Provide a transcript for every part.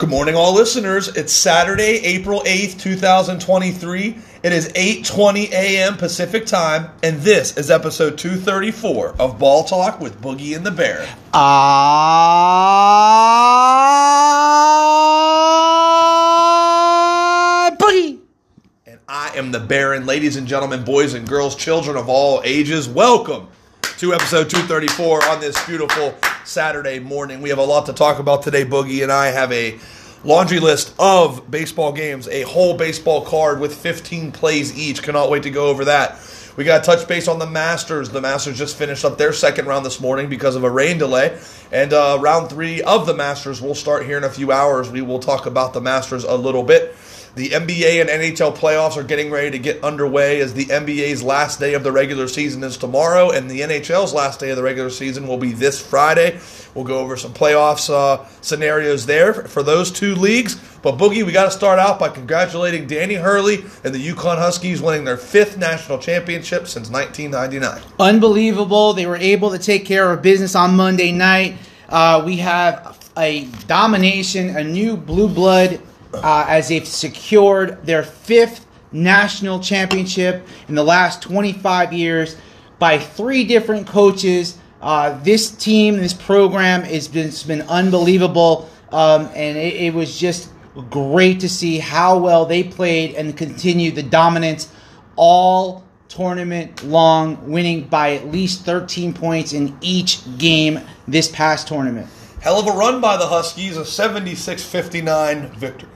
Good morning, all listeners. It's Saturday, April 8th, 2023. It is 8.20 a.m. Pacific Time, and this is episode 234 of Ball Talk with Boogie and the Bear. Ah, boogie. And I am the Baron. Ladies and gentlemen, boys and girls, children of all ages, welcome to episode 234 on this beautiful Saturday morning. We have a lot to talk about today. Boogie and I have a laundry list of baseball games, a whole baseball card with 15 plays each. Cannot wait to go over that. We got to touch base on the Masters. The Masters just finished up their second round this morning because of a rain delay. And uh, round three of the Masters will start here in a few hours. We will talk about the Masters a little bit. The NBA and NHL playoffs are getting ready to get underway as the NBA's last day of the regular season is tomorrow, and the NHL's last day of the regular season will be this Friday. We'll go over some playoffs uh, scenarios there for those two leagues. But Boogie, we got to start out by congratulating Danny Hurley and the UConn Huskies winning their fifth national championship since 1999. Unbelievable. They were able to take care of business on Monday night. Uh, we have a domination, a new blue blood, uh, as they've secured their fifth national championship in the last 25 years by three different coaches. Uh, this team, this program, has been, it's been unbelievable, um, and it, it was just great to see how well they played and continued the dominance all tournament long, winning by at least 13 points in each game this past tournament. Hell of a run by the Huskies, a 76 59 victory.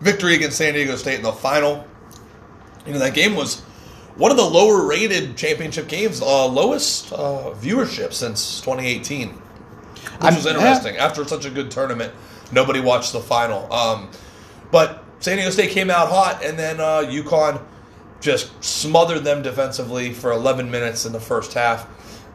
Victory against San Diego State in the final. You know, that game was one of the lower rated championship games, uh, lowest uh, viewership since 2018. Which I'm- was interesting. After such a good tournament, nobody watched the final. Um, but San Diego State came out hot, and then uh, UConn just smothered them defensively for 11 minutes in the first half.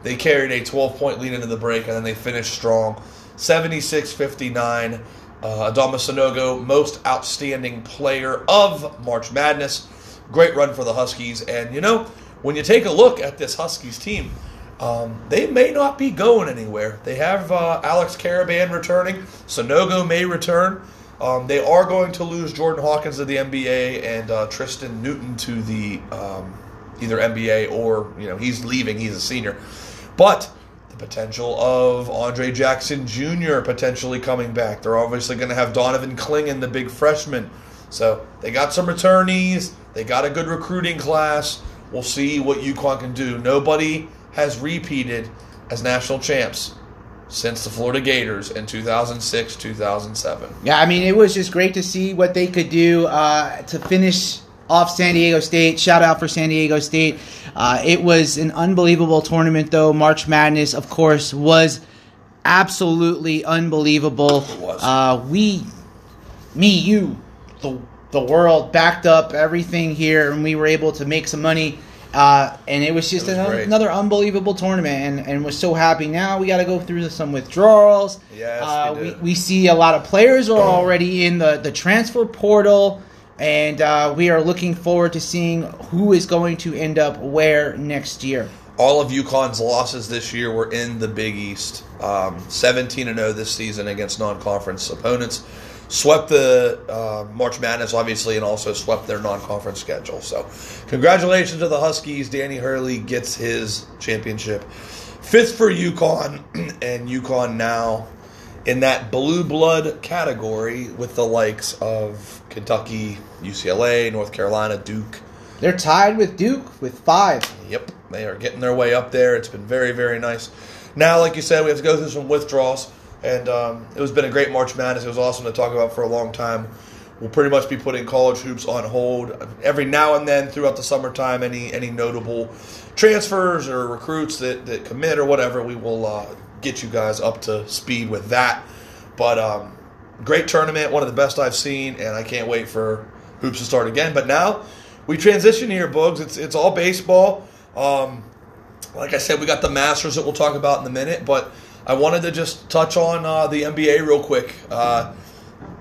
They carried a 12 point lead into the break, and then they finished strong 76 59. Uh, Adama most outstanding player of March Madness. Great run for the Huskies. And, you know, when you take a look at this Huskies team, um, they may not be going anywhere. They have uh, Alex Karaban returning. Sanogo may return. Um, they are going to lose Jordan Hawkins to the NBA and uh, Tristan Newton to the um, either NBA or you know he's leaving. He's a senior, but the potential of Andre Jackson Jr. potentially coming back. They're obviously going to have Donovan Clingan, the big freshman. So they got some returnees. They got a good recruiting class. We'll see what UConn can do. Nobody has repeated as national champs since the Florida Gators in 2006, 2007. Yeah, I mean, it was just great to see what they could do uh, to finish off San Diego State. Shout out for San Diego State. Uh, it was an unbelievable tournament, though. March Madness, of course, was absolutely unbelievable. It was. Uh, we, me, you, the the world backed up everything here, and we were able to make some money. Uh, and it was just It was another, another unbelievable tournament, and, and was so happy. Now we got to go through some withdrawals. Yes, uh, we we, we see a lot of players are already in the, the transfer portal, and uh, we are looking forward to seeing who is going to end up where next year. All of UConn's losses this year were in the Big East. Um, 17 and 0 this season against non-conference opponents. Swept the uh, March Madness, obviously, and also swept their non-conference schedule. So, congratulations to the Huskies. Danny Hurley gets his championship. Fifth for UConn, and UConn now in that blue blood category with the likes of Kentucky, UCLA, North Carolina, Duke. They're tied with Duke with five. Yep, they are getting their way up there. It's been very, very nice. Now, like you said, we have to go through some withdrawals, and um, it has been a great March Madness. It was awesome to talk about for a long time. We'll pretty much be putting college hoops on hold every now and then throughout the summertime. Any any notable transfers or recruits that, that commit or whatever, we will uh, get you guys up to speed with that. But um, great tournament, one of the best I've seen, and I can't wait for hoops to start again. But now we transition here, Bugs. It's it's all baseball. Um, like I said, we got the Masters that we'll talk about in a minute, but I wanted to just touch on uh, the NBA real quick. Uh,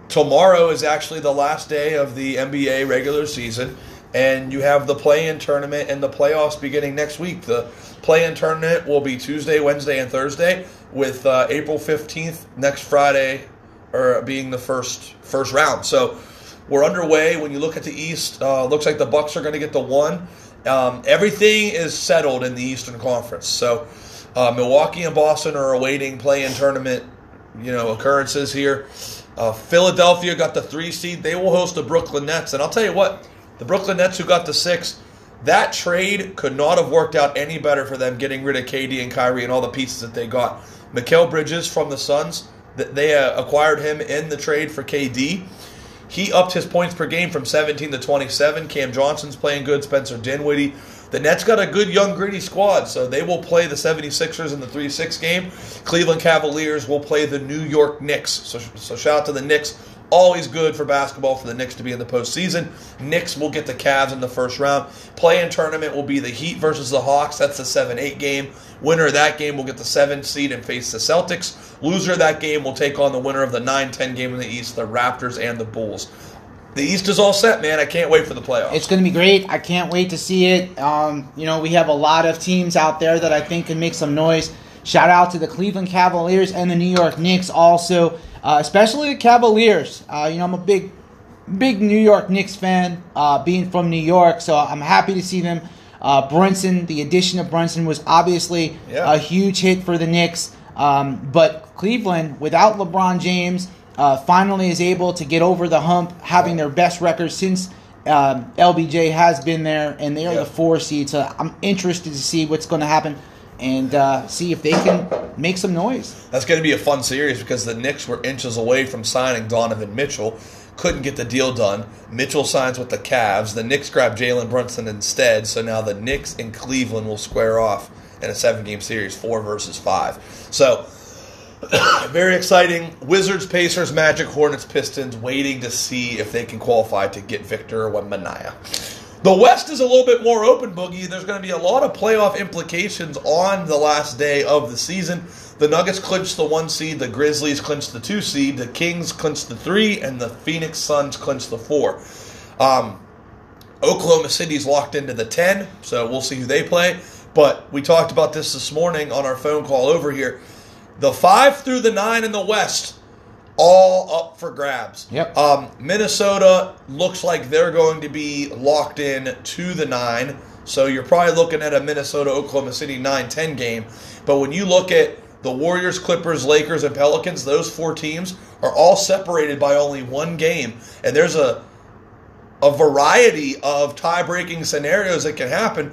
tomorrow is actually the last day of the NBA regular season, and you have the play-in tournament and the playoffs beginning next week. The play-in tournament will be Tuesday, Wednesday, and Thursday, with uh, April fifteenth next Friday or being the first first round. So we're underway. When you look at the East, uh, looks like the Bucks are going to get the one. Um, everything is settled in the Eastern Conference. So uh, Milwaukee and Boston are awaiting play-in tournament, you know, occurrences here. Uh, Philadelphia got the three seed. They will host the Brooklyn Nets, and I'll tell you what, the Brooklyn Nets who got the six, that trade could not have worked out any better for them getting rid of KD and Kyrie and all the pieces that they got. Mikal Bridges from the Suns, they uh, acquired him in the trade for KD. He upped his points per game from 17 to 27. Cam Johnson's playing good. Spencer Dinwiddie. The Nets got a good young gritty squad, so they will play the 76ers in the 3-6 game. Cleveland Cavaliers will play the New York Knicks. So, so shout out to the Knicks. Always good for basketball for the Knicks to be in the postseason. Knicks will get the Cavs in the first round. Play-in tournament will be the Heat versus the Hawks. That's the 7-8 game. Winner of that game will get the 7 seed and face the Celtics. Loser of that game will take on the winner of the 9-10 game in the East, the Raptors and the Bulls. The East is all set, man. I can't wait for the playoffs. It's going to be great. I can't wait to see it. Um, you know, we have a lot of teams out there that I think can make some noise. Shout out to the Cleveland Cavaliers and the New York Knicks also, uh, especially the Cavaliers. Uh, you know, I'm a big, big New York Knicks fan, uh, being from New York, so I'm happy to see them. Uh, Brunson, the addition of Brunson was obviously Yeah. a huge hit for the Knicks. Um, but Cleveland, without LeBron James, uh, finally is able to get over the hump, having their best record since um, LBJ has been there, and they are Yeah. the four seed. So I'm interested to see what's going to happen and uh, see if they can make some noise. That's going to be a fun series because the Knicks were inches away from signing Donovan Mitchell. Couldn't get the deal done. Mitchell signs with the Cavs. The Knicks grab Jalen Brunson instead. So now the Knicks and Cleveland will square off in a seven game series, four versus five. So very exciting. Wizards, Pacers, Magic, Hornets, Pistons waiting to see if they can qualify to get Victor Wembanyama. The West is a little bit more open, Boogie. There's going to be a lot of playoff implications on the last day of the season. The Nuggets clinched the one seed, the Grizzlies clinched the two seed, the Kings clinched the three, and the Phoenix Suns clinched the four. Um, Oklahoma City's locked into the 10, so we'll see who they play. But we talked about this this morning on our phone call over here. The 5 through the 9 in the West, all up for grabs. Yep. Um, Minnesota looks like they're going to be locked in to the 9. So you're probably looking at a Minnesota Oklahoma City 9 10 game. But when you look at the Warriors, Clippers, Lakers, and Pelicans, those four teams are all separated by only one game. And there's a a variety of tie-breaking scenarios that can happen.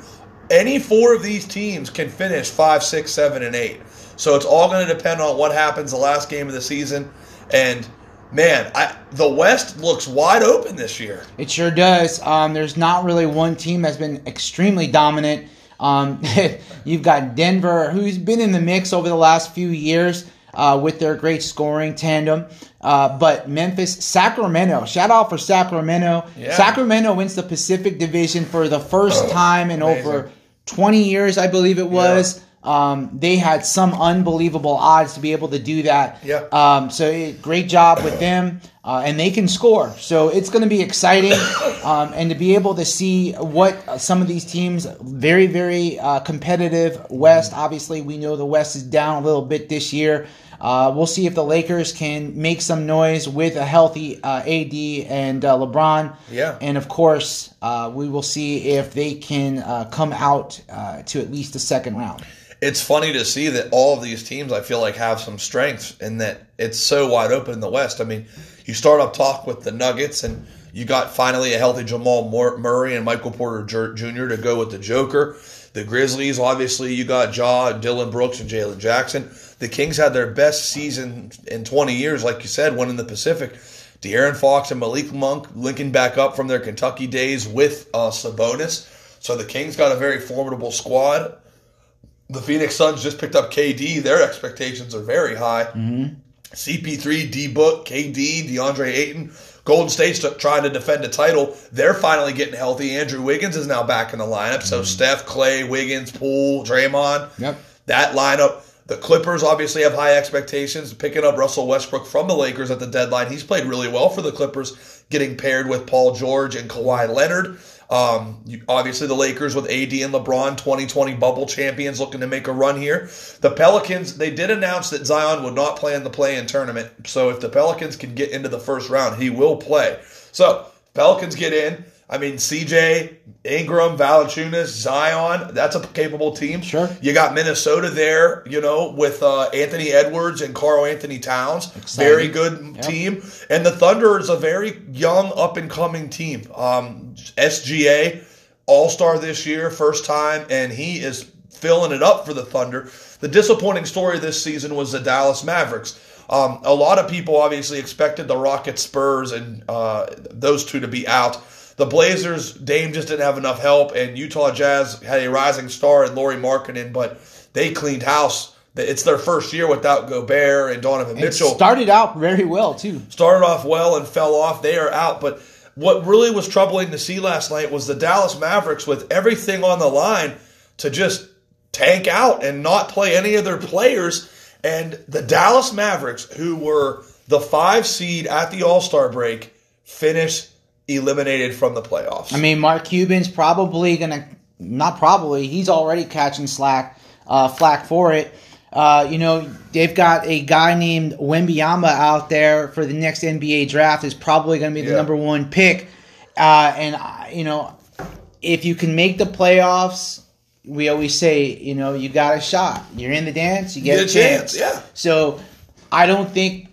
Any four of these teams can finish five, six, seven, and eight. So it's all going to depend on what happens the last game of the season. And man, I, the West looks wide open this year. It sure does. Um, there's not really one team that's been extremely dominant. Um, you've got Denver, who's been in the mix over the last few years uh, with their great scoring tandem. Uh, but Memphis, Sacramento, shout out for Sacramento. Yeah. Sacramento wins the Pacific Division for the first time in amazing. over 20 years, I believe it was. Um, they had some unbelievable odds to be able to do that. Yeah. Um, so it, great job with them, uh, and they can score. So it's going to be exciting, um, and to be able to see what some of these teams very very uh, competitive. West, obviously, we know the West is down a little bit this year. Uh, we'll see if the Lakers can make some noise with a healthy uh, AD and uh, LeBron. Yeah. And of course, uh, we will see if they can uh, come out uh, to at least the second round. It's funny to see that all of these teams, I feel like, have some strengths and that it's so wide open in the West. I mean, you start up talk with the Nuggets, and you got finally a healthy Jamal Murray and Michael Porter Jr. To go with the Joker. The Grizzlies, obviously, you got Ja, Dillon Brooks, and Jalen Jackson. The Kings had their best season in 20 years, like you said, winning the Pacific. De'Aaron Fox and Malik Monk linking back up from their Kentucky days with uh, Sabonis. So the Kings got a very formidable squad. The Phoenix Suns just picked up KD. Their expectations are very high. Mm-hmm. CP3, D Book, KD, DeAndre Ayton. Golden State's trying to defend a title. They're finally getting healthy. Andrew Wiggins is now back in the lineup. So Steph, Clay, Wiggins, Poole, Draymond. Yep. That lineup. The Clippers obviously have high expectations. Picking up Russell Westbrook from the Lakers at the deadline, he's played really well for the Clippers, getting paired with Paul George and Kawhi Leonard. Um, you, obviously, the Lakers with AD and LeBron, 2020 bubble champions, looking to make a run here. The Pelicans, they did announce that Zion would not play in the play in tournament. So if the Pelicans can get into the first round, he will play. So Pelicans get in. I mean, CJ, Ingram, Valanciunas, Zion, that's a capable team. Sure. You got Minnesota there, you know, with uh, Anthony Edwards and Karl Anthony Towns. Exciting. Very good Yep. team. And the Thunder is a very young, up and coming team. Um, SGA, All Star this year, first time, and he is filling it up for the Thunder. The disappointing story this season was the Dallas Mavericks. Um, a lot of people obviously expected the Rockets, Spurs, and uh, those two to be out. The Blazers, Dame just didn't have enough help, and Utah Jazz had a rising star in Lauri Markkanen, but they cleaned house. It's their first year without Gobert and Donovan It Mitchell started out very well too. started off well and fell off. They are out. But what really was troubling to see last night was the Dallas Mavericks with everything on the line to just tank out and not play any of their players. And the Dallas Mavericks, who were the five seed at the All Star break, finished eliminated from the playoffs. I mean, Mark Cuban's probably gonna not probably. He's already catching slack, uh, flack for it. Uh, you know, they've got a guy named Wembanyama out there for the next NBA draft. Is probably going to be the Yeah. number one pick. Uh, and uh, you know, if you can make the playoffs, we always say, you know, you got a shot. You're in the dance, you get, Get a chance. yeah. So I don't think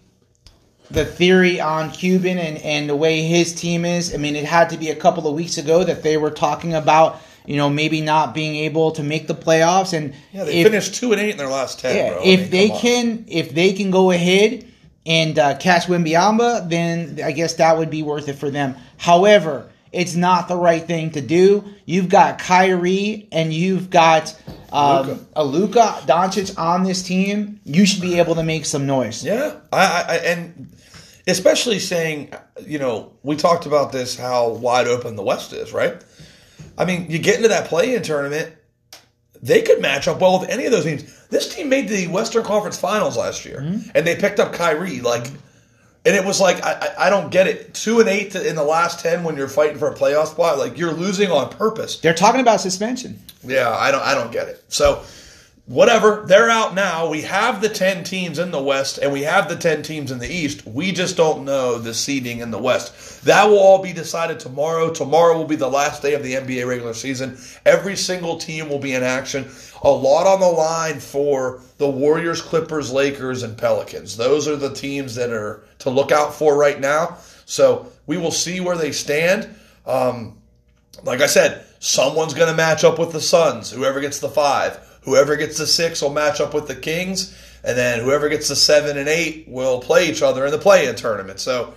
the theory on Cuban and, and the way his team is. I mean, it had to be a couple of weeks ago that they were talking about, you know, maybe not being able to make the playoffs. And Yeah, they if, finished two and eight in their last ten. yeah, bro. I if mean, they on. can, if they can go ahead and uh, catch Wimbiamba, then I guess that would be worth it for them. However, it's not the right thing to do. You've got Kyrie and you've got um, Luka. a Luka Doncic on this team. You should be able to make some noise. Yeah, I, I, I and especially saying, you know, we talked about this how wide open the West is, right? I mean, you get into that play-in tournament, they could match up well with any of those teams. This team made the Western Conference Finals last year, and they picked up Kyrie, like, and it was like I, I, don't get it. Two and eight in the last ten when you're fighting for a playoff spot, like you're losing on purpose. They're talking about suspension. Yeah, I don't I don't get it. So whatever, they're out now. We have the 10 teams in the West and we have the 10 teams in the East. We just don't know the seeding in the West. That will all be decided tomorrow. Tomorrow will be the last day of the NBA regular season. Every single team will be in action. A lot on the line for the Warriors, Clippers, Lakers, and Pelicans. Those are the teams that are to look out for right now. So we will see where they stand. Um, like I said, someone's going to match up with the Suns. Whoever gets the five, whoever gets the six will match up with the Kings, and then whoever gets the seven and eight will play each other in the play-in tournament. So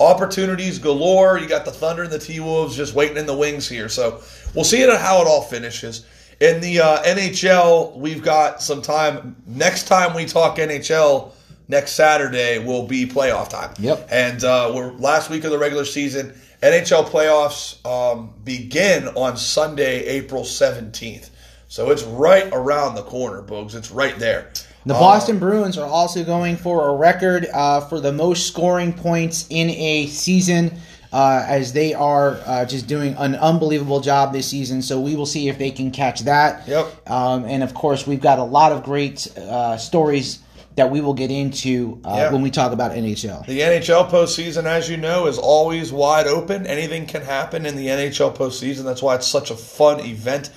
opportunities galore. You got the Thunder and the T Wolves just waiting in the wings here. So we'll see it how it all finishes. In the uh, NHL, we've got some time. Next time we talk NHL, next Saturday will be playoff time. Yep. And uh, we're last week of the regular season. NHL playoffs um, begin on Sunday, April 17th. So it's right around the corner, Boogs. It's right there. The Boston Bruins are also going for a record uh, for the most scoring points in a season, uh, as they are uh, just doing an unbelievable job this season. So we will see if they can catch that. Yep. Um, and of course, we've got a lot of great uh, stories that we will get into uh, Yeah. when we talk about NHL. The NHL postseason, as you know, is always wide open. Anything can happen in the NHL postseason. That's why it's such a fun event.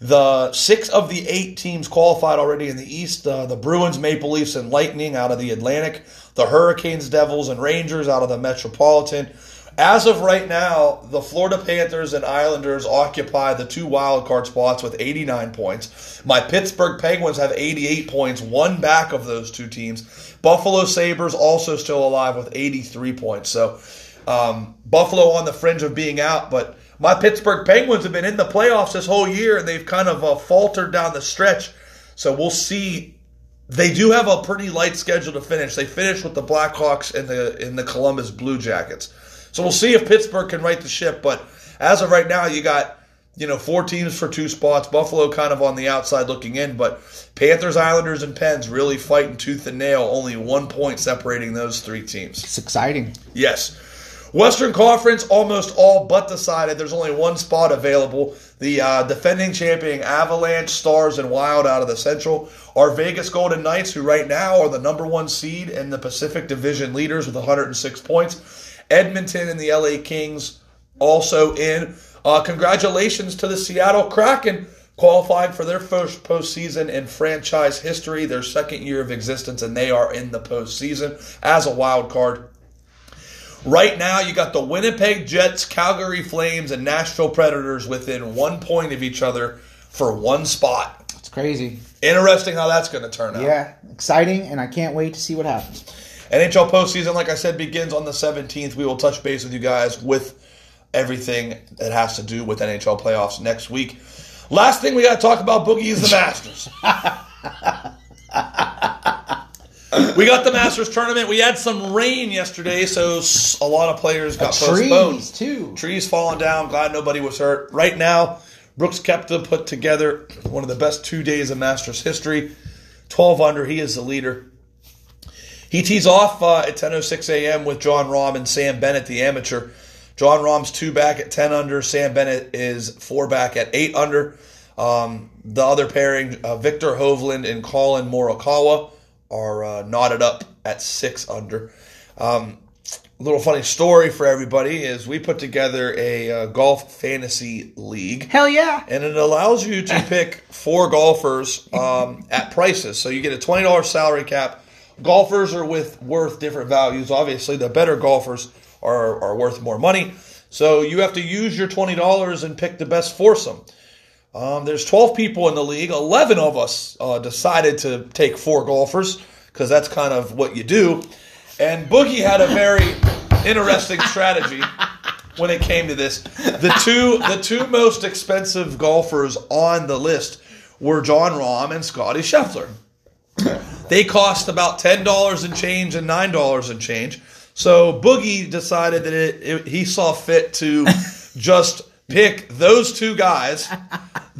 The six of the eight teams qualified already in the East uh, the Bruins, Maple Leafs, and Lightning out of the Atlantic, the Hurricanes, Devils, and Rangers out of the Metropolitan. As of right now, the Florida Panthers and Islanders occupy the two wild card spots with 89 points. My Pittsburgh Penguins have 88 points, one back of those two teams. Buffalo Sabres also still alive with 83 points. So um, Buffalo on the fringe of being out, but my Pittsburgh Penguins have been in the playoffs this whole year and they've kind of uh, faltered down the stretch. So we'll see they do have a pretty light schedule to finish. They finish with the Blackhawks and the in the Columbus Blue Jackets. So we'll see if Pittsburgh can right the ship. But as of right now, you got you know, four teams for two spots. Buffalo kind of on the outside looking in, but Panthers, Islanders, and Pens really fighting tooth and nail. Only one point separating those three teams. It's exciting. Yes. Western Conference almost all but decided. There's only one spot available. The uh, defending champion Avalanche, Stars, and Wild out of the Central. Our Vegas Golden Knights, who right now are the number one seed and the Pacific Division leaders with 106 points. Edmonton and the LA Kings also in. Uh, congratulations to the Seattle Kraken qualifying for their first postseason in franchise history, their second year of existence, and they are in the postseason as a wild card. Right now, you got the Winnipeg Jets, Calgary Flames, and Nashville Predators within one point of each other for one spot. It's crazy. Interesting how that's going to turn out. Yeah, exciting, and I can't wait to see what happens. NHL postseason, like I said, begins on the 17th. We will touch base with you guys with everything that has to do with NHL playoffs next week. Last thing we got to talk about, Boogie, is the Masters. we got the Masters tournament. We had some rain yesterday, so a lot of players got postponed. Trees too. Trees falling down. Glad nobody was hurt. Right now, Brooks Koepka put together one of the best two days of Masters history. 12 under. He is the leader. He tees off uh, at 10.06 a.m. with Jon Rahm and Sam Bennett, the amateur. Jon Rahm's two back at 10 under. Sam Bennett is four back at 8 under. Um, the other pairing, uh, Viktor Hovland and Collin Morikawa, are uh, knotted up at 6 under. Um, a little funny story for everybody is we put together a uh, golf fantasy league Hell yeah. and it allows you to pick four golfers um, at prices. So you get a twenty dollars salary cap. Golfers are with worth different values. Obviously, the better golfers are are worth more money. So you have to use your twenty dollars and pick the best foursome. Um, there's 12 people in the league. 11 of us uh, decided to take four golfers because that's kind of what you do. And Boogie had a very interesting strategy when it came to this. The two the two most expensive golfers on the list were Jon Rahm and Scotty Scheffler. They cost about ten dollars and change and nine dollars and change. So Boogie decided that it, it, he saw fit to just pick those two guys,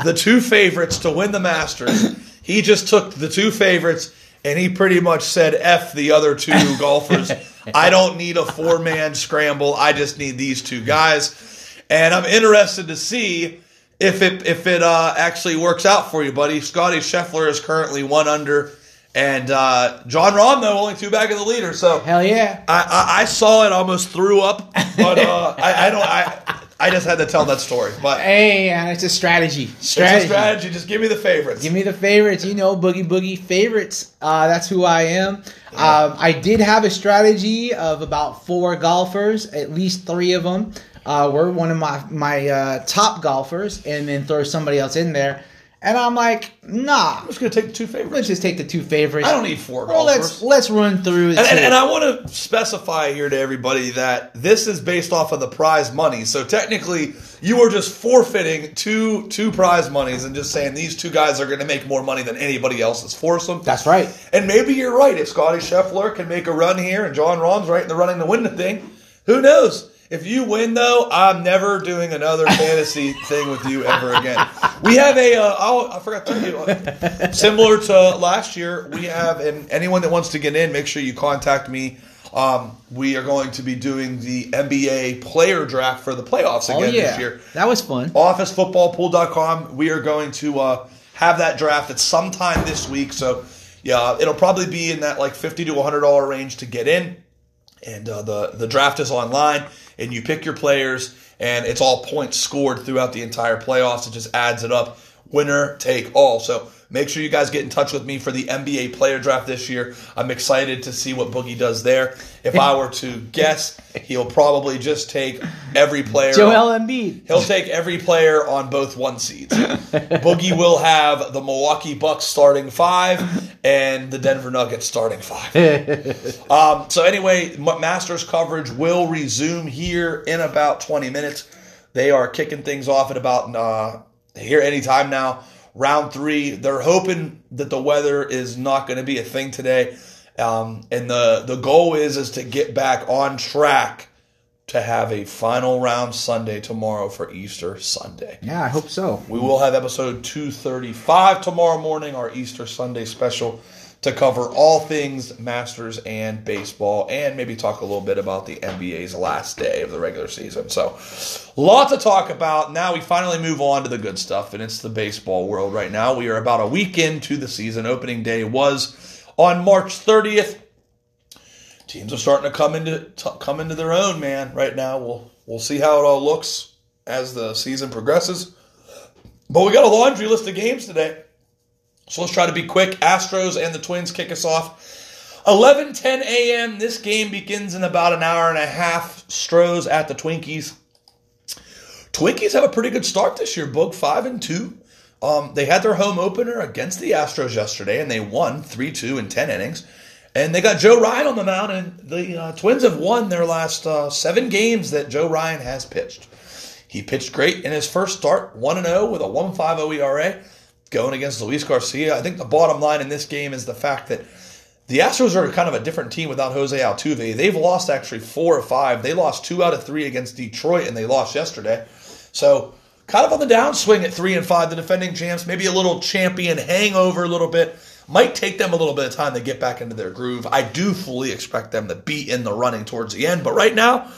the two favorites to win the Masters. He just took the two favorites and he pretty much said F the other two golfers. I don't need a four man scramble. I just need these two guys. And I'm interested to see if it if it uh, actually works out for you, buddy. Scotty Scheffler is currently one under, and uh, Jon Rahm though only two back of the leader. So Hell yeah. I, I, I saw it, almost threw up, but uh, I, I don't. I I just had to tell that story. But Hey, and it's a strategy. it's Strategy. a strategy. Just give me the favorites. Give me the favorites. You know, Boogie Boogie favorites. Uh, that's who I am. Um, I did have a strategy of about four golfers, at least three of them uh, were one of my my uh, top golfers, and then throw somebody else in there. And I'm like, nah, I'm just gonna take the two favorites. let's just take the two favorites. I don't need four Well, golfers. let's let's run through. And, and, and I want to specify here to everybody that this is based off of the prize money. So technically, you are just forfeiting two two prize monies and just saying these two guys are going to make more money than anybody else else's foursome. that's right. And maybe you're right. If Scotty Scheffler can make a run here and Jon Rahm's right in the running to win the thing, who knows? If you win, though, I'm never doing another fantasy thing with you ever again. We have a, uh, oh, I forgot to tell you, uh, similar to last year, we have, and anyone that wants to get in, make sure you contact me. Um, we are going to be doing the NBA player draft for the playoffs Oh again yeah, this year that was fun. officefootballpool.com. We are going to uh, have that draft at some time this week. So, yeah, it'll probably be in that like fifty to one hundred dollar range to get in. And uh, the the draft is online, and you pick your players, and it's all points scored throughout the entire playoffs. It just adds it up, winner take all. So make sure you guys get in touch with me for the NBA player draft this year. I'm excited to see what Boogie does there. If I were to guess, he'll probably just take every player. Joel Embiid. He'll take every player on both one seeds. Boogie will have the Milwaukee Bucks starting five and the Denver Nuggets starting five. um, so anyway, Masters coverage will resume here in about 20 minutes. They are kicking things off at about uh, here anytime now. Round three. They're hoping that the weather is not going to be a thing today. Um, and the, the goal is is to get back on track to have a final round Sunday tomorrow for Easter Sunday. Yeah, I hope so. We will have episode 235 tomorrow morning, our Easter Sunday special, to cover all things Masters and baseball, and maybe talk a little bit about the NBA's last day of the regular season. So, a lot to talk about. Now we finally move on to the good stuff, and it's the baseball world right now. We are about a week into the season. Opening day was on March 30th teams are starting to come into come into their own, man. Right now, we'll we'll see how it all looks as the season progresses. But we got a laundry list of games today, so let's try to be quick. Astros and the Twins kick us off. 11:10 a.m. This game begins in about an hour and a half. Stros at the Twinkies. Twinkies have a pretty good start this year. Book five and two. Um, they had their home opener against the Astros yesterday, and they won three two in ten innings. And they got Joe Ryan on the mound, and the uh, Twins have won their last uh, seven games that Joe Ryan has pitched. He pitched great in his first start, 1 0 with a 1.50 ERA, going against Luis Garcia. I think the bottom line in this game is the fact that the Astros are kind of a different team without Jose Altuve. They've lost actually four or five. They lost two out of three against Detroit, and they lost yesterday. So, kind of on the downswing at three and five, the defending champs. Maybe a little champion hangover a little bit. Might take them a little bit of time to get back into their groove. I do fully expect them to be in the running towards the end, but right now,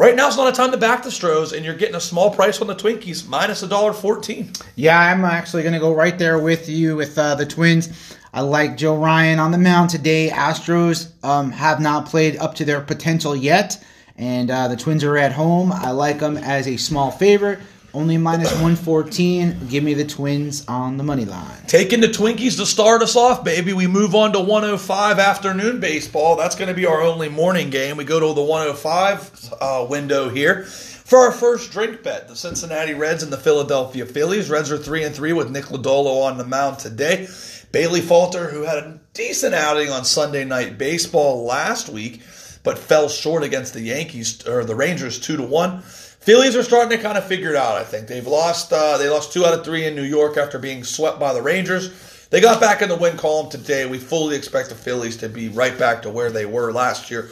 right now is not a time to back the Stros, and you're getting a small price on the Twinkies, minus a dollar fourteen. Yeah, I'm actually going to go right there with you with uh, the Twins. I like Joe Ryan on the mound today. Astros um, have not played up to their potential yet, and uh, the Twins are at home. I like them as a small favorite. Only minus 114. Give me the Twins on the money line. Taking the Twinkies to start us off, baby. We move on to 105 afternoon baseball. That's going to be our only morning game. We go to the 105 uh, window here. For our first drink bet, the Cincinnati Reds and the Philadelphia Phillies. Reds are 3 and 3 with Nick Lodolo on the mound today. Bailey Falter, who had a decent outing on Sunday night baseball last week, but fell short against the Yankees or the Rangers 2 to 1. Phillies are starting to kind of figure it out. I think they've lost. Uh, they lost two out of three in New York after being swept by the Rangers. They got back in the win column today. We fully expect the Phillies to be right back to where they were last year,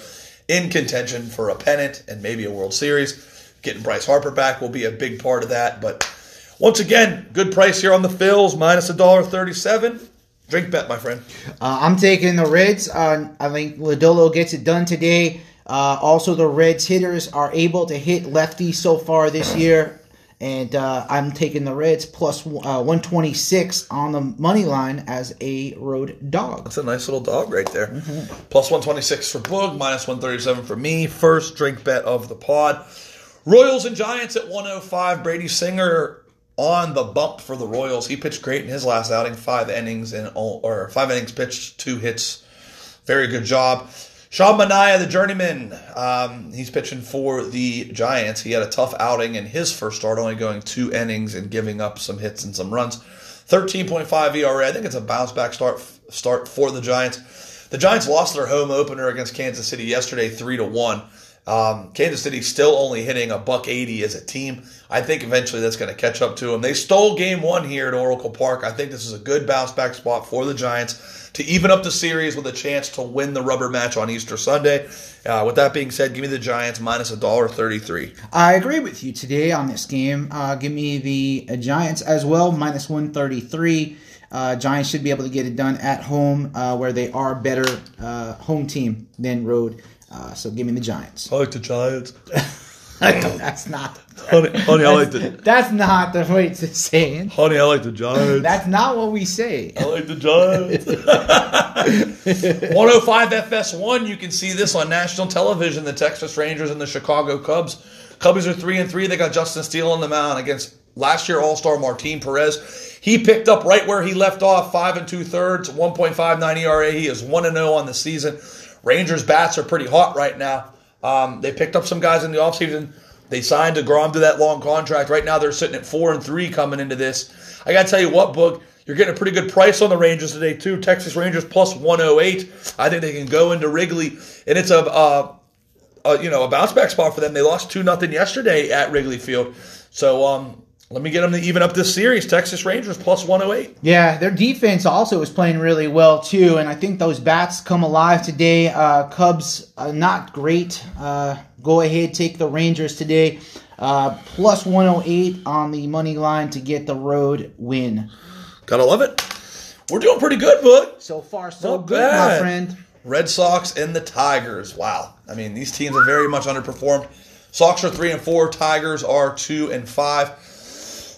in contention for a pennant and maybe a World Series. Getting Bryce Harper back will be a big part of that. But once again, good price here on the Phils, minus a dollar thirty-seven. Drink bet, my friend. Uh, I'm taking the Reds. Uh, I think Lodolo gets it done today. Uh, also, the Reds hitters are able to hit lefties so far this year, and uh, I'm taking the Reds plus, uh, 126 on the money line as a road dog. That's a nice little dog right there. Plus 126 for Boog, minus 137 for me. First drink bet of the pod. Royals and Giants at 105. Brady Singer on the bump for the Royals. He pitched great in his last outing, five innings and or five innings pitched, two hits. Very good job. Sean Manaea, the journeyman, um, he's pitching for the Giants. He had a tough outing in his first start, only going two innings and giving up some hits and some runs. 13.5 ERA. I think it's a bounce back start start for the Giants. The Giants lost their home opener against Kansas City yesterday, three to one. Um, Kansas City still only hitting a buck 80 as a team. I think eventually that's going to catch up to them. They stole game one here at Oracle Park. I think this is a good bounce back spot for the Giants to even up the series with a chance to win the rubber match on Easter Sunday. Uh, with that being said, give me the Giants minus a dollar thirty-three. I agree with you today on this game. Uh, give me the uh, Giants as well, minus 133. Uh, Giants should be able to get it done at home, uh, where they are better uh, home team than road. Uh, so give me the Giants. I like the Giants. that's not. Honey, honey, I like the That's not the way to say it. honey, I like the Giants. That's not what we say. I like the Giants. 105 FS1, you can see this on national television. The Texas Rangers and the Chicago Cubs. Cubbies are 3 and 3. They got Justin Steele on the mound against last year All Star Martin Perez. He picked up right where he left off, 5 and 2 thirds, 1.59 ERA. He is 1 and 0 on the season. Rangers bats are pretty hot right now. Um, they picked up some guys in the offseason. They signed DeGrom to that long contract. Right now they're sitting at 4 and 3 coming into this. I got to tell you what, Boog, you're getting a pretty good price on the Rangers today, too. Texas Rangers plus 108. I think they can go into Wrigley, and it's a, a you know a bounce back spot for them. They lost two nothing yesterday at Wrigley Field, so um, Let me get them to even up this series. Texas Rangers plus 108. Yeah, their defense also is playing really well too, and I think those bats come alive today. Uh, Cubs uh, not great. Uh, go ahead, take the Rangers today. Uh, plus 108 on the money line to get the road win. Gotta love it. We're doing pretty good, bud. So far, so Not good, bad. my friend. Red Sox and the Tigers. Wow. I mean, these teams are very much underperformed. Sox are three and four. Tigers are two and five.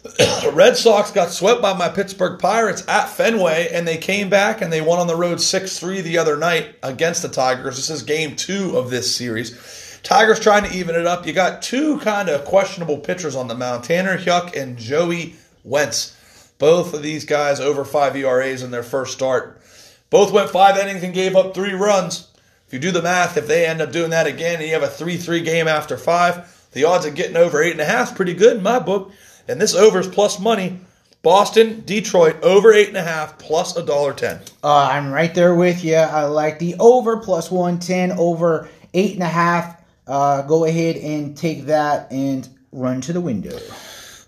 Red Sox got swept by my Pittsburgh Pirates at Fenway, and they came back and they won on the road 6 3 the other night against the Tigers. This is game two of this series. Tigers trying to even it up. You got two kind of questionable pitchers on the mound Tanner Houck and Joey Wentz. Both of these guys over five ERAs in their first start. Both went five innings and gave up three runs. If you do the math, if they end up doing that again and you have a 3 3 game after five, the odds of getting over 8.5 is pretty good in my book. And this over is plus money. Boston, Detroit, over 8.5 plus $1.10. Uh, I'm right there with you. I like the over plus 110, over 8.5. Uh, go ahead and take that and run to the window.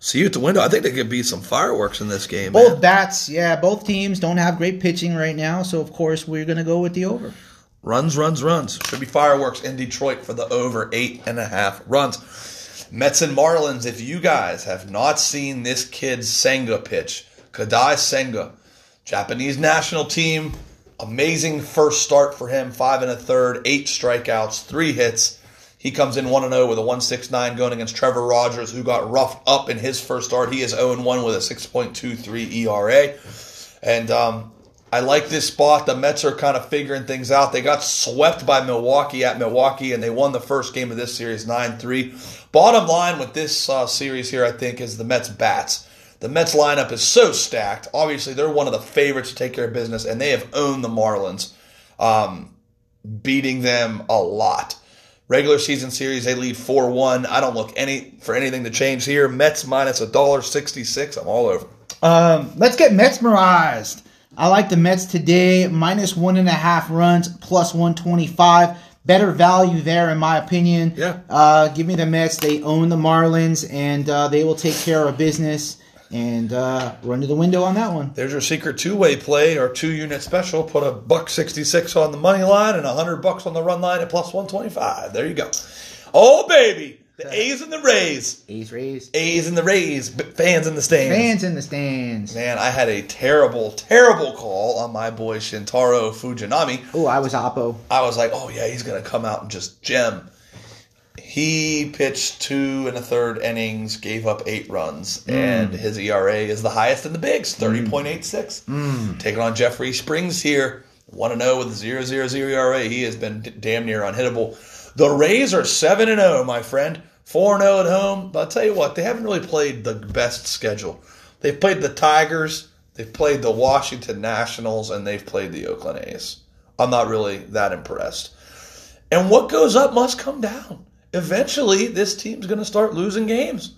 See you at the window. I think there could be some fireworks in this game. Both man. bats, yeah, both teams don't have great pitching right now, so of course we're going to go with the over. Runs, runs, runs. Should be fireworks in Detroit for the over eight and a half runs. Mets and Marlins, if you guys have not seen this kid Senga pitch, Kodai Senga, Japanese national team, amazing first start for him, five and a third, eight strikeouts, three hits. He comes in 1 0 with a 169 going against Trevor Rogers, who got roughed up in his first start. He is 0 1 with a 6.23 ERA. And um, I like this spot. The Mets are kind of figuring things out. They got swept by Milwaukee at Milwaukee, and they won the first game of this series 9 3. Bottom line with this uh, series here, I think, is the Mets bats. The Mets lineup is so stacked. Obviously, they're one of the favorites to take care of business, and they have owned the Marlins, um, beating them a lot. Regular season series, they lead 4 1. I don't look any for anything to change here. Mets minus $1.66. I'm all over. Um, let's get mesmerized. I like the Mets today, minus one and a half runs, plus 125. Better value there, in my opinion. Yeah. Uh, give me the Mets. They own the Marlins, and uh, they will take care of business and uh, run to the window on that one. There's your secret two-way play or two-unit special. Put a buck sixty-six on the money line and a hundred bucks on the run line at plus one twenty-five. There you go. Oh baby, the A's and the Rays. A's Rays. A's and the Rays. Fans in the stands. Fans in the stands. Man, I had a terrible, terrible call on my boy Shintaro Fujinami. Oh, I was Oppo. I was like, oh yeah, he's gonna come out and just gem. He pitched two and a third innings, gave up eight runs, mm. and his ERA is the highest in the bigs, mm. thirty point eight six. Mm. Taking on Jeffrey Springs here, one and zero with a zero zero zero ERA. He has been d- damn near unhittable. The Rays are seven and zero, my friend, four and zero at home. But I'll tell you what, they haven't really played the best schedule. They've played the Tigers, they've played the Washington Nationals, and they've played the Oakland A's. I'm not really that impressed. And what goes up must come down. Eventually, this team's going to start losing games.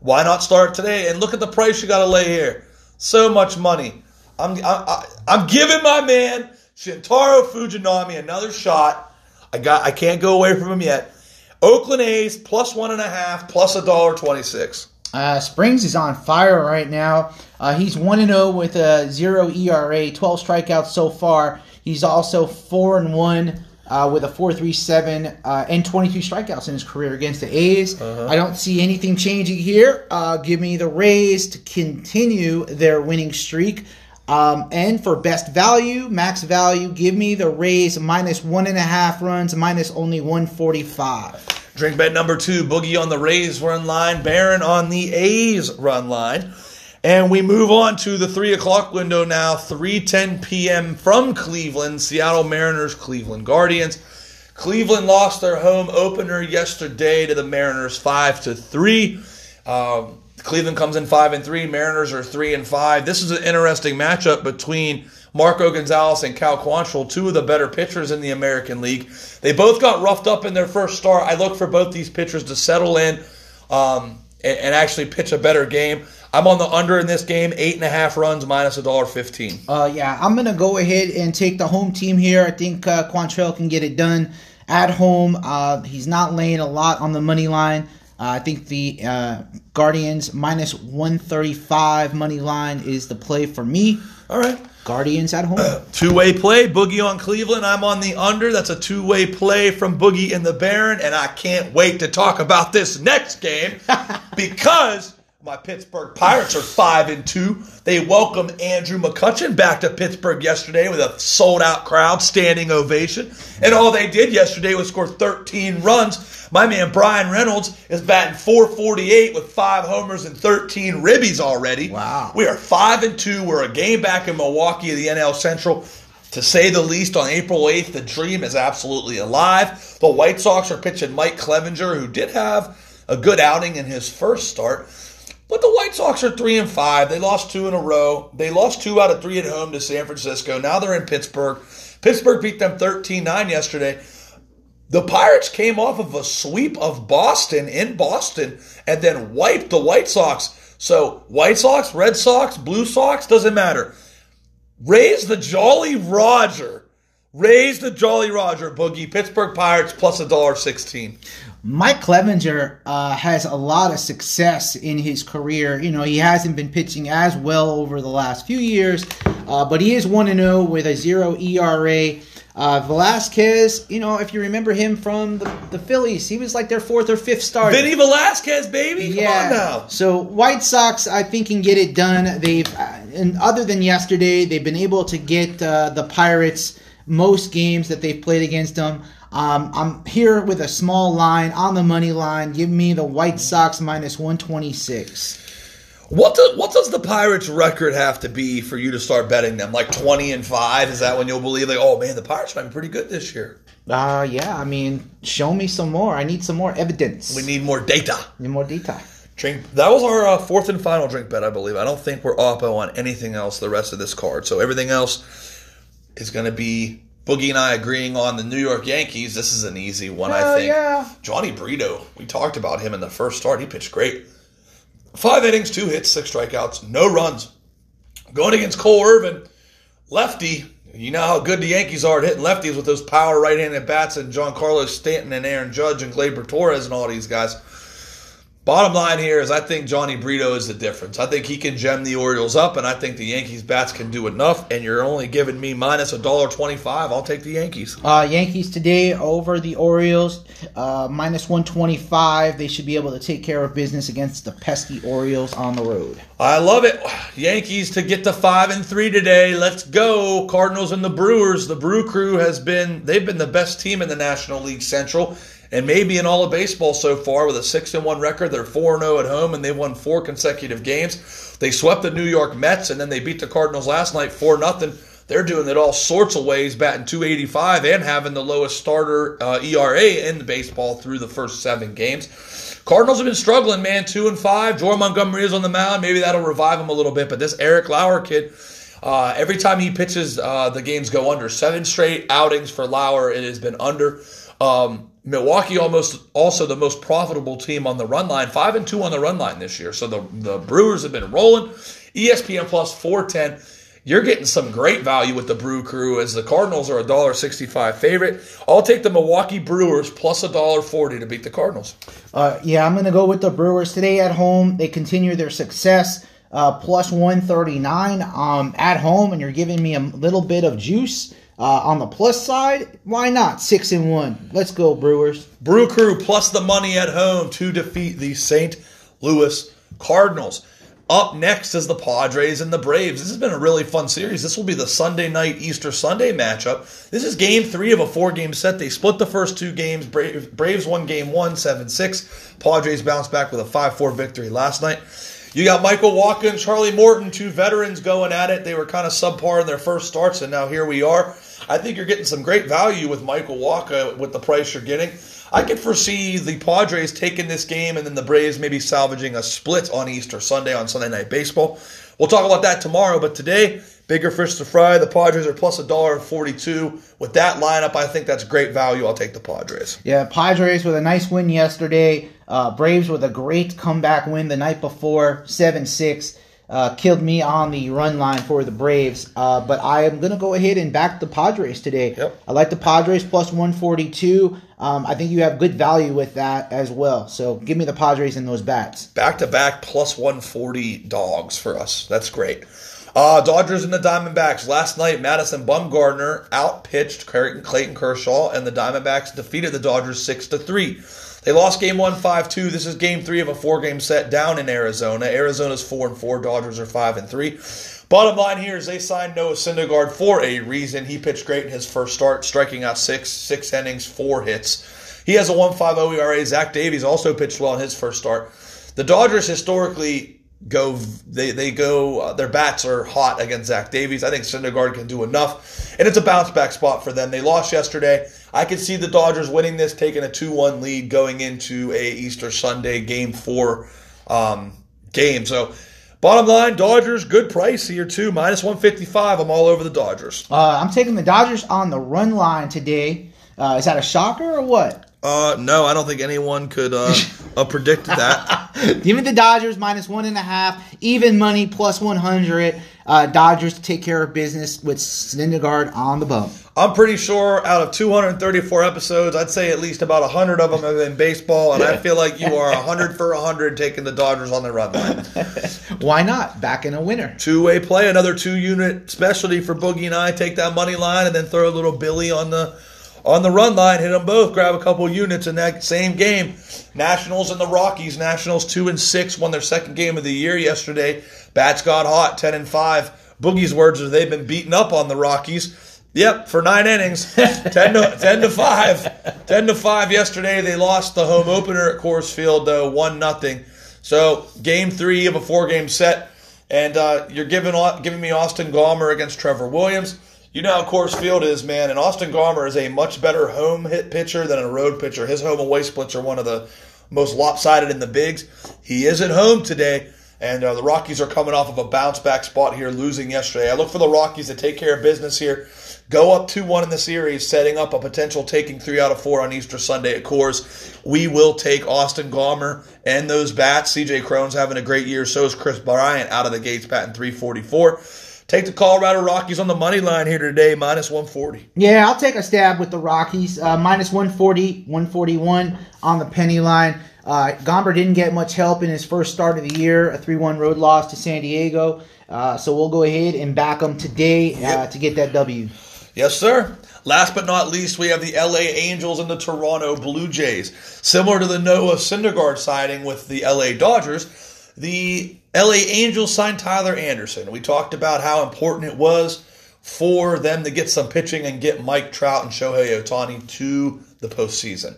Why not start today? And look at the price you got to lay here. So much money. I'm I, I'm giving my man Shintaro Fujinami another shot. I got I can't go away from him yet. Oakland A's plus one and a half plus a dollar twenty six. Uh, Springs is on fire right now. Uh, he's 1 0 with a 0 ERA, 12 strikeouts so far. He's also 4 and 1 uh, with a 4.37 uh, and 22 strikeouts in his career against the A's. I don't see anything changing here. Uh, give me the Rays to continue their winning streak. Um, and for best value, max value, give me the Rays minus one and a half runs, minus only 145. Drink bet number two, Boogie on the Rays run line, Baron on the A's run line. And we move on to the three o'clock window now, 3:10 p.m. from Cleveland, Seattle Mariners, Cleveland Guardians. Cleveland lost their home opener yesterday to the Mariners, five to three. Um, Cleveland comes in five and three. Mariners are three and five. This is an interesting matchup between Marco Gonzalez and Cal Quantrill, two of the better pitchers in the American League. They both got roughed up in their first start. I look for both these pitchers to settle in um, and, and actually pitch a better game. I'm on the under in this game, eight and a half runs minus a dollar fifteen. Uh, yeah, I'm gonna go ahead and take the home team here. I think uh, Quantrill can get it done at home. Uh, he's not laying a lot on the money line. Uh, I think the uh, Guardians minus 135 money line is the play for me. All right. Guardians at home. Two way play. Boogie on Cleveland. I'm on the under. That's a two way play from Boogie in the Baron. And I can't wait to talk about this next game because my Pittsburgh Pirates are 5 and 2. They welcomed Andrew McCutchen back to Pittsburgh yesterday with a sold out crowd, standing ovation. And all they did yesterday was score 13 runs. My man Bryan Reynolds is batting 448 with five homers and 13 ribbies already. Wow. We are 5 and 2. We're a game back in Milwaukee of the NL Central. To say the least, on April 8th, the dream is absolutely alive. The White Sox are pitching Mike Clevinger, who did have a good outing in his first start. But the White Sox are three and five. They lost two in a row. They lost two out of three at home to San Francisco. Now they're in Pittsburgh. Pittsburgh beat them 13-9 yesterday. The Pirates came off of a sweep of Boston in Boston and then wiped the White Sox. So White Sox, Red Sox, Blue Sox, doesn't matter. Raise the Jolly Roger. Raise the Jolly Roger, Boogie. Pittsburgh Pirates plus a dollar sixteen. Mike Clevinger uh, has a lot of success in his career. You know, he hasn't been pitching as well over the last few years, uh, but he is 1 0 with a 0 ERA. Uh, Velasquez, you know, if you remember him from the, the Phillies, he was like their fourth or fifth starter. Vinny Velasquez, baby. Come on now. So White Sox, I think, can get it done. They've, uh, and other than yesterday, they've been able to get uh, the Pirates most games that they've played against them. Um, I'm here with a small line on the money line. Give me the White Sox minus 126. What do, what does the Pirates record have to be for you to start betting them? Like twenty and five? Is that when you'll believe like, oh man, the Pirates might be pretty good this year? Uh, yeah, I mean, show me some more. I need some more evidence. We need more data. Need more data. Drink. That was our uh, fourth and final drink bet, I believe. I don't think we're oppo on anything else the rest of this card. So everything else is going to be Boogie and I agreeing on the New York Yankees. This is an easy one, I think. yeah. Jhony Brito. We talked about him in the first start. He pitched great. Five innings, two hits, six strikeouts, no runs. Going against Cole Irvin, lefty. You know how good the Yankees are at hitting lefties with those power right-handed bats and Giancarlo Stanton and Aaron Judge and Gleyber Torres and all these guys. Bottom line here is I think Jhony Brito is the difference. I think he can gem the Orioles up, and I think the Yankees bats can do enough. And you're only giving me minus a dollar twenty-five. I'll take the Yankees. Uh, Yankees today over the Orioles, uh, minus 125. They should be able to take care of business against the pesky Orioles on the road. I love it. Yankees to get to five and three today. Let's go. Cardinals and the Brewers. The Brew Crew has been they've been the best team in the National League Central and maybe in all of baseball so far with a six and one record. They're four and zero at home, and they've won four consecutive games. They swept the New York Mets, and then they beat the Cardinals last night four nothing. They're doing it all sorts of ways, batting 285 and having the lowest starter uh, ERA in the baseball through the first seven games. Cardinals have been struggling, man, two and five. Jordan Montgomery is on the mound. Maybe that'll revive him a little bit. But this Eric Lauer kid, uh, every time he pitches, uh, the games go under. Seven straight outings for Lauer, it has been under. Um, Milwaukee almost also the most profitable team on the run line, five and two on the run line this year. So the the Brewers have been rolling. ESPN plus four ten. You're getting some great value with the Brew Crew as the Cardinals are a dollar sixty five favorite. I'll take the Milwaukee Brewers plus a dollar forty to beat the Cardinals. Uh, yeah, I'm going to go with the Brewers today at home. They continue their success, uh, plus 139 um, at home, and you're giving me a little bit of juice. Uh, on the plus side, why not? Six and one. Let's go, Brewers. Brew Crew plus the money at home to defeat the St. Louis Cardinals. Up next is the Padres and the Braves. This has been a really fun series. This will be the Sunday night Easter Sunday matchup. This is game three of a four game set. They split the first two games. Braves, won game one, 7 6. Padres bounced back with a 5 4 victory last night. You got Michael Wacha and Charlie Morton, two veterans going at it. They were kind of subpar in their first starts, and now here we are. I think you're getting some great value with Michael Wacha with the price you're getting. I could foresee the Padres taking this game and then the Braves maybe salvaging a split on Easter Sunday on Sunday Night Baseball. We'll talk about that tomorrow, but today, bigger fish to fry. The Padres are plus a dollar forty-two. With that lineup, I think that's great value. I'll take the Padres. Yeah, Padres with a nice win yesterday. Uh, Braves with a great comeback win the night before, 7 6. Uh, killed me on the run line for the Braves. Uh, but I am going to go ahead and back the Padres today. Yep. I like the Padres plus 142. Um, I think you have good value with that as well. So give me the Padres in those bats. Back to back plus 140 dogs for us. That's great. Uh, Dodgers and the Diamondbacks. Last night, Madison Bumgarner outpitched Clayton Kershaw, and the Diamondbacks defeated the Dodgers 6 to 3. They lost game one, 5 2. This is game three of a four game set down in Arizona. Arizona's 4 and 4, Dodgers are 5 and 3. Bottom line here is they signed Noah Syndergaard for a reason. He pitched great in his first start, striking out six, six innings, four hits. He has a 1.50 ERA. Zach Davies also pitched well in his first start. The Dodgers historically go they they go uh, their bats are hot against Zach Davies. I think Syndergaard can do enough, and it's a bounce back spot for them. They lost yesterday. I could see the Dodgers winning this, taking a two one lead going into a Easter Sunday Game Four um, game. So. Bottom line, Dodgers, good price here too, minus 155. I'm all over the Dodgers. Uh, I'm taking the Dodgers on the run line today. Uh, is that a shocker or what? Uh, no, I don't think anyone could uh, uh predicted that. Give me the Dodgers minus one and a half, even money plus 100. Uh, Dodgers to take care of business with Syndergaard on the bump. I'm pretty sure out of 234 episodes, I'd say at least about 100 of them have been baseball, and I feel like you are 100 for 100 taking the Dodgers on the run line. Why not? Back in a winner. Two way play, another two unit specialty for Boogie and I. Take that money line and then throw a little Billy on the on the run line, hit them both, grab a couple units in that same game. Nationals and the Rockies. Nationals two and six won their second game of the year yesterday. Bats got hot, ten and five. Boogie's words are they've been beaten up on the Rockies. Yep, for nine innings, ten to ten to five, ten to five. Yesterday they lost the home opener at Coors Field, though one nothing. So game three of a four game set, and uh, you're giving giving me Austin Gomber against Trevor Williams. You know how Coors Field is, man, and Austin Gomber is a much better home hit pitcher than a road pitcher. His home away splits are one of the most lopsided in the bigs. He is at home today, and uh, the Rockies are coming off of a bounce back spot here, losing yesterday. I look for the Rockies to take care of business here, go up 2 1 in the series, setting up a potential taking three out of four on Easter Sunday at Coors. We will take Austin Gomber and those bats. CJ Cron's having a great year, so is Kris Bryant out of the gates, batting 344. Take the Colorado Rockies on the money line here today, minus 140. Yeah, I'll take a stab with the Rockies, uh, minus 140, 141 on the penny line. Uh, Gomber didn't get much help in his first start of the year, a 3 1 road loss to San Diego. Uh, so we'll go ahead and back them today uh, to get that W. Yes, sir. Last but not least, we have the LA Angels and the Toronto Blue Jays. Similar to the Noah Syndergaard siding with the LA Dodgers, the LA Angels signed Tyler Anderson. We talked about how important it was for them to get some pitching and get Mike Trout and Shohei Ohtani to the postseason.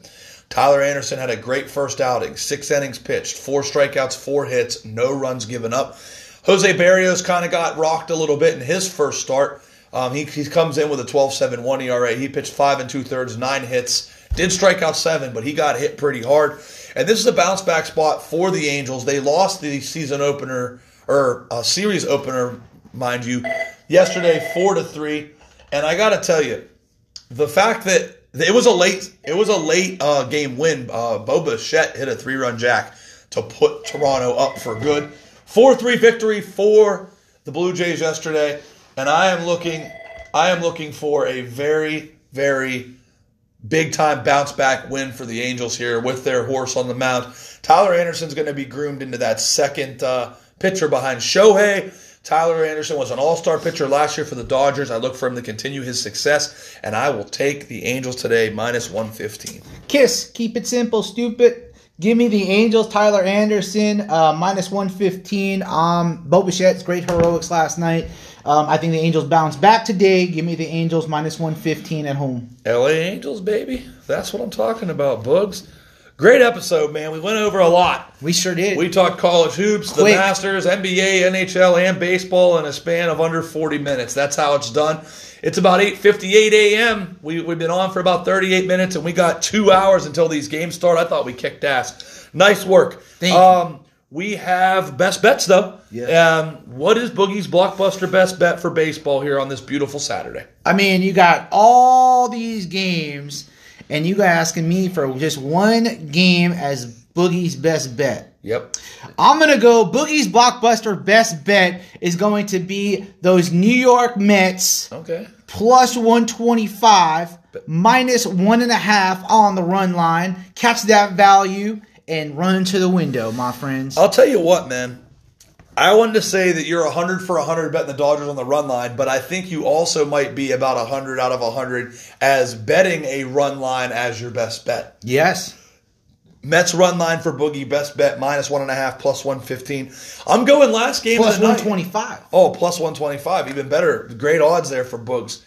Tyler Anderson had a great first outing, six innings pitched, four strikeouts, four hits, no runs given up. Jose Berrios kind of got rocked a little bit in his first start. Um, he, he comes in with a 12 7 1 ERA. He pitched five and two thirds, nine hits, did strike out seven, but he got hit pretty hard. And this is a bounce back spot for the Angels. They lost the season opener or uh, series opener, mind you, yesterday four to three. And I got to tell you, the fact that it was a late it was a late uh, game win. Uh, Bo Bichette hit a three run jack to put Toronto up for good. Four three victory for the Blue Jays yesterday, and I am looking I am looking for a very very big time bounce back win for the Angels here with their horse on the mound. Tyler Anderson's going to be groomed into that second uh, pitcher behind Shohei. Tyler Anderson was an all star pitcher last year for the Dodgers. I look for him to continue his success, and I will take the Angels today minus 115. Kiss, keep it simple, stupid. Give me the Angels, Tyler Anderson, uh, minus 115. Um, Bo Bichette's great heroics last night. Um, I think the Angels bounce back today. Give me the Angels minus 115 at home. LA Angels, baby. That's what I'm talking about, Bugs. Great episode, man. We went over a lot. We sure did. We talked college hoops, Quick. the Masters, NBA, NHL, and baseball in a span of under 40 minutes. That's how it's done. It's about 8:58 a.m. We, we've been on for about 38 minutes, and we got two hours until these games start. I thought we kicked ass. Nice work. Thank um, you. We have best bets though. Yeah. Um, what is Boogie's blockbuster best bet for baseball here on this beautiful Saturday? I mean, you got all these games, and you guys asking me for just one game as Boogie's best bet. Yep. I'm gonna go. Boogie's blockbuster best bet is going to be those New York Mets Okay. plus 125 minus one and a half on the run line. Catch that value and run to the window, my friends. I'll tell you what, man. I wanted to say that you're 100 for 100 betting the Dodgers on the run line, but I think you also might be about 100 out of 100 as betting a run line as your best bet. Yes. Mets run line for Boogie, best bet, minus one and a half, plus 115. I'm going last game Plus of the night. 125. Oh, plus 125, even better. Great odds there for Boogs.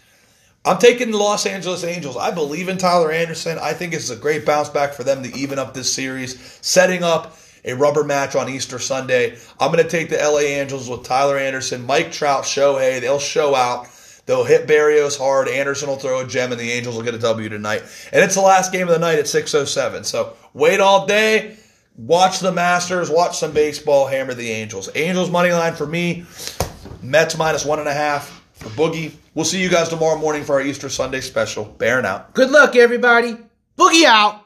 I'm taking the Los Angeles Angels. I believe in Tyler Anderson. I think it's a great bounce back for them to even up this series, setting up a rubber match on Easter Sunday. I'm going to take the LA Angels with Tyler Anderson, Mike Trout, Shohei. They'll show out. They'll hit Berrios hard. Anderson will throw a gem, and the Angels will get a W tonight. And it's the last game of the night at 6:07. So wait all day. Watch the Masters. Watch some baseball. Hammer the Angels. Angels money line for me. Mets minus one and a half for Boogie. We'll see you guys tomorrow morning for our Easter Sunday special. Bearing out. Good luck, everybody. Boogie out.